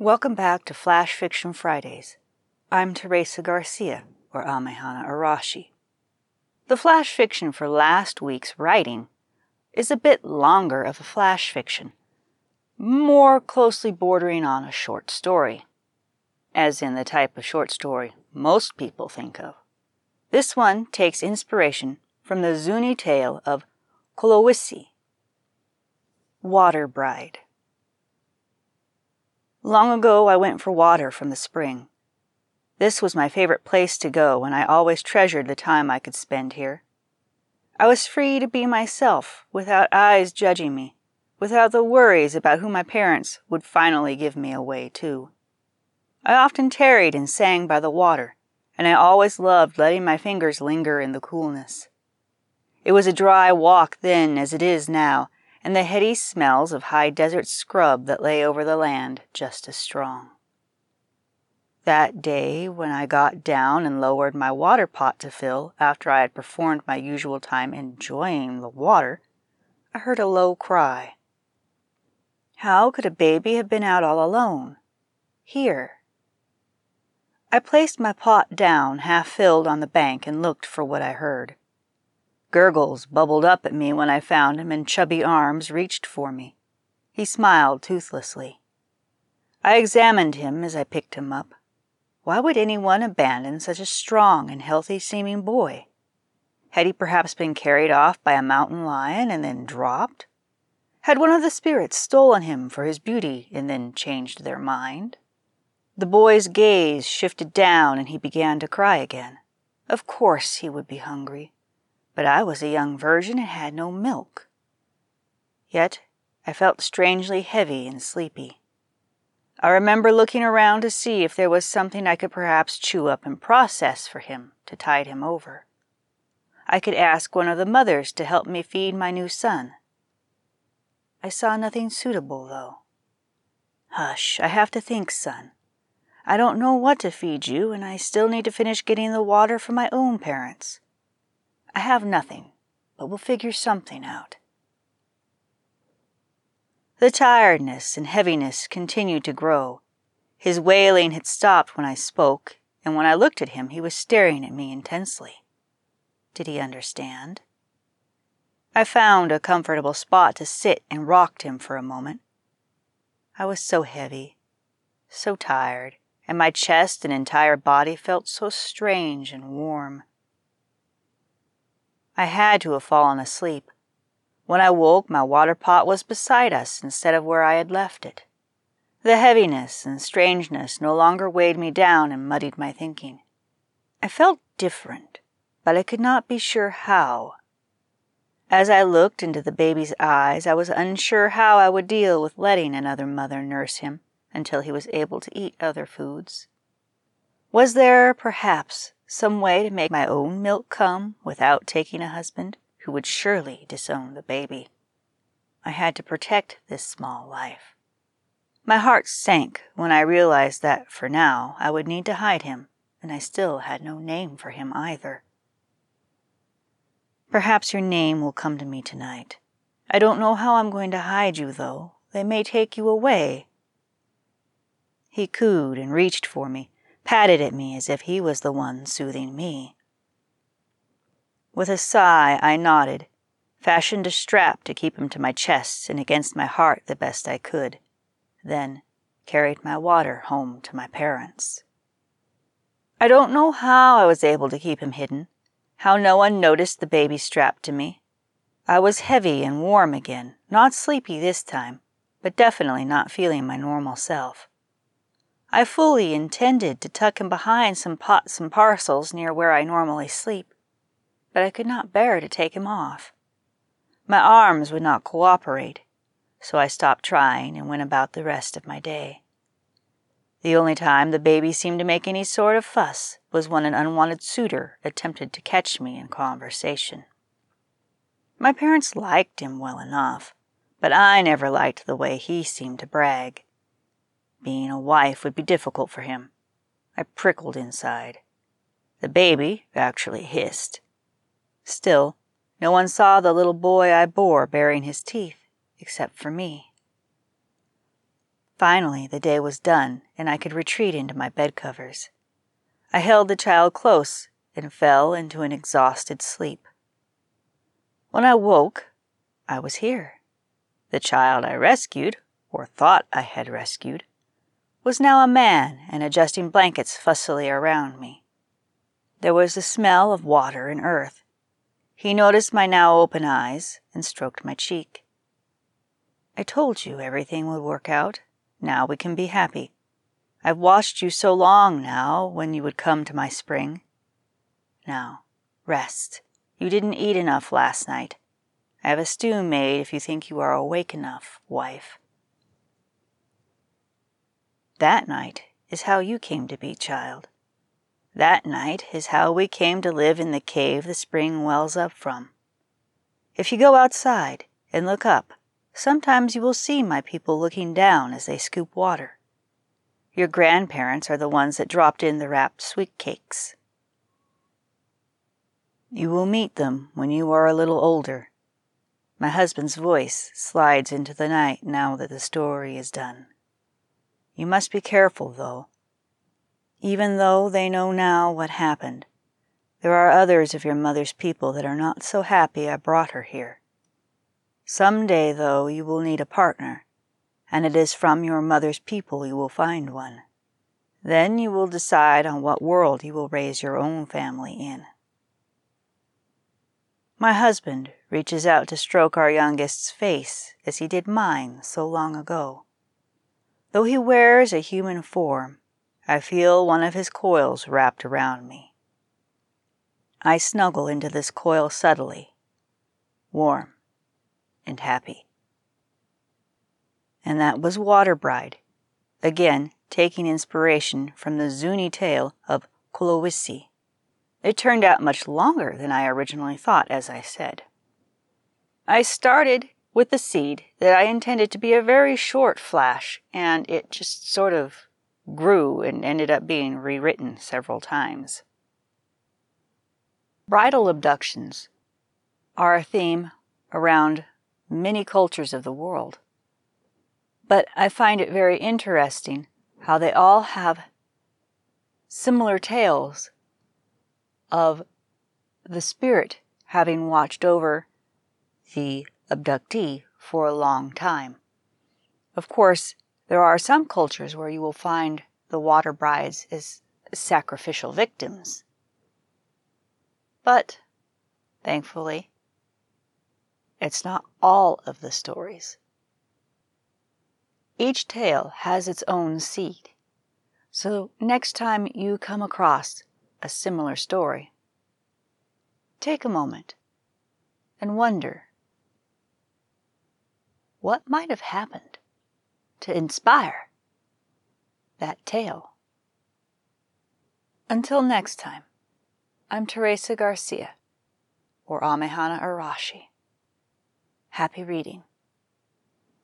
Welcome back to Flash Fiction Fridays. I'm Teresa Garcia, or Amehana Arashi. The flash fiction for last week's writing is a bit longer of a flash fiction, more closely bordering on a short story, as in the type of short story most people think of. This one takes inspiration from the Zuni tale of Kolowisi, Water Bride. Long ago, I went for water from the spring. This was my favorite place to go, and I always treasured the time I could spend here. I was free to be myself, without eyes judging me, without the worries about who my parents would finally give me away to. I often tarried and sang by the water, and I always loved letting my fingers linger in the coolness. It was a dry walk then as it is now, and the heady smells of high desert scrub that lay over the land just as strong. That day, when I got down and lowered my water pot to fill after I had performed my usual time enjoying the water, I heard a low cry. How could a baby have been out all alone? Here. I placed my pot down, half filled, on the bank and looked for what I heard. Gurgles bubbled up at me when I found him, and chubby arms reached for me. He smiled toothlessly. I examined him as I picked him up. Why would anyone abandon such a strong and healthy seeming boy? Had he perhaps been carried off by a mountain lion and then dropped? Had one of the spirits stolen him for his beauty and then changed their mind? The boy's gaze shifted down and he began to cry again. Of course he would be hungry but I was a young virgin and had no milk. Yet I felt strangely heavy and sleepy. I remember looking around to see if there was something I could perhaps chew up and process for him to tide him over. I could ask one of the mothers to help me feed my new son. I saw nothing suitable, though. Hush, I have to think, son. I don't know what to feed you, and I still need to finish getting the water for my own parents. I have nothing, but we'll figure something out. The tiredness and heaviness continued to grow. His wailing had stopped when I spoke, and when I looked at him, he was staring at me intensely. Did he understand? I found a comfortable spot to sit and rocked him for a moment. I was so heavy, so tired, and my chest and entire body felt so strange and warm. I had to have fallen asleep. When I woke, my water pot was beside us instead of where I had left it. The heaviness and strangeness no longer weighed me down and muddied my thinking. I felt different, but I could not be sure how. As I looked into the baby's eyes, I was unsure how I would deal with letting another mother nurse him until he was able to eat other foods. Was there, perhaps, some way to make my own milk come without taking a husband who would surely disown the baby. I had to protect this small life. My heart sank when I realized that, for now, I would need to hide him, and I still had no name for him either. Perhaps your name will come to me tonight. I don't know how I'm going to hide you, though. They may take you away. He cooed and reached for me, patted at me as if he was the one soothing me. With a sigh, I nodded, fashioned a strap to keep him to my chest and against my heart the best I could, then carried my water home to my parents. I don't know how I was able to keep him hidden, how no one noticed the baby strapped to me. I was heavy and warm again, not sleepy this time, but definitely not feeling my normal self. I fully intended to tuck him behind some pots and parcels near where I normally sleep, but I could not bear to take him off. My arms would not cooperate, so I stopped trying and went about the rest of my day. The only time the baby seemed to make any sort of fuss was when an unwanted suitor attempted to catch me in conversation. My parents liked him well enough, but I never liked the way he seemed to brag. Being a wife would be difficult for him. I prickled inside. The baby actually hissed. Still, no one saw the little boy I bore baring his teeth, except for me. Finally, the day was done, and I could retreat into my bed covers. I held the child close and fell into an exhausted sleep. When I woke, I was here. The child I rescued, or thought I had rescued, was now a man and adjusting blankets fussily around me. There was the smell of water and earth. He noticed my now open eyes and stroked my cheek. I told you everything would work out. Now we can be happy. I've watched you so long now when you would come to my spring. Now, rest. You didn't eat enough last night. I have a stew made if you think you are awake enough, wife. That night is how you came to be, child. That night is how we came to live in the cave the spring wells up from. If you go outside and look up, Sometimes you will see my people looking down as they scoop water. Your grandparents are the ones that dropped in the wrapped sweet cakes. You will meet them when you are a little older. My husband's voice slides into the night now that the story is done. You must be careful, though. Even though they know now what happened, there are others of your mother's people that are not so happy I brought her here. Some day, though, you will need a partner, and it is from your mother's people you will find one. Then you will decide on what world you will raise your own family in. My husband reaches out to stroke our youngest's face as he did mine so long ago. Though he wears a human form, I feel one of his coils wrapped around me. I snuggle into this coil subtly, warm and happy. And that was Water Bride, again taking inspiration from the Zuni tale of Kolowisi. It turned out much longer than I originally thought, as I said. I started with the seed that I intended to be a very short flash, and it just sort of grew and ended up being rewritten several times. Bridal abductions are a theme around many cultures of the world. But I find it very interesting how they all have similar tales of the spirit having watched over the abductee for a long time. Of course, there are some cultures where you will find the water brides as sacrificial victims. But, thankfully, it's not all of the stories. Each tale has its own seed. So next time you come across a similar story, take a moment and wonder what might have happened to inspire that tale. Until next time, I'm Teresa Garcia, or Amehana Arashi. Happy reading.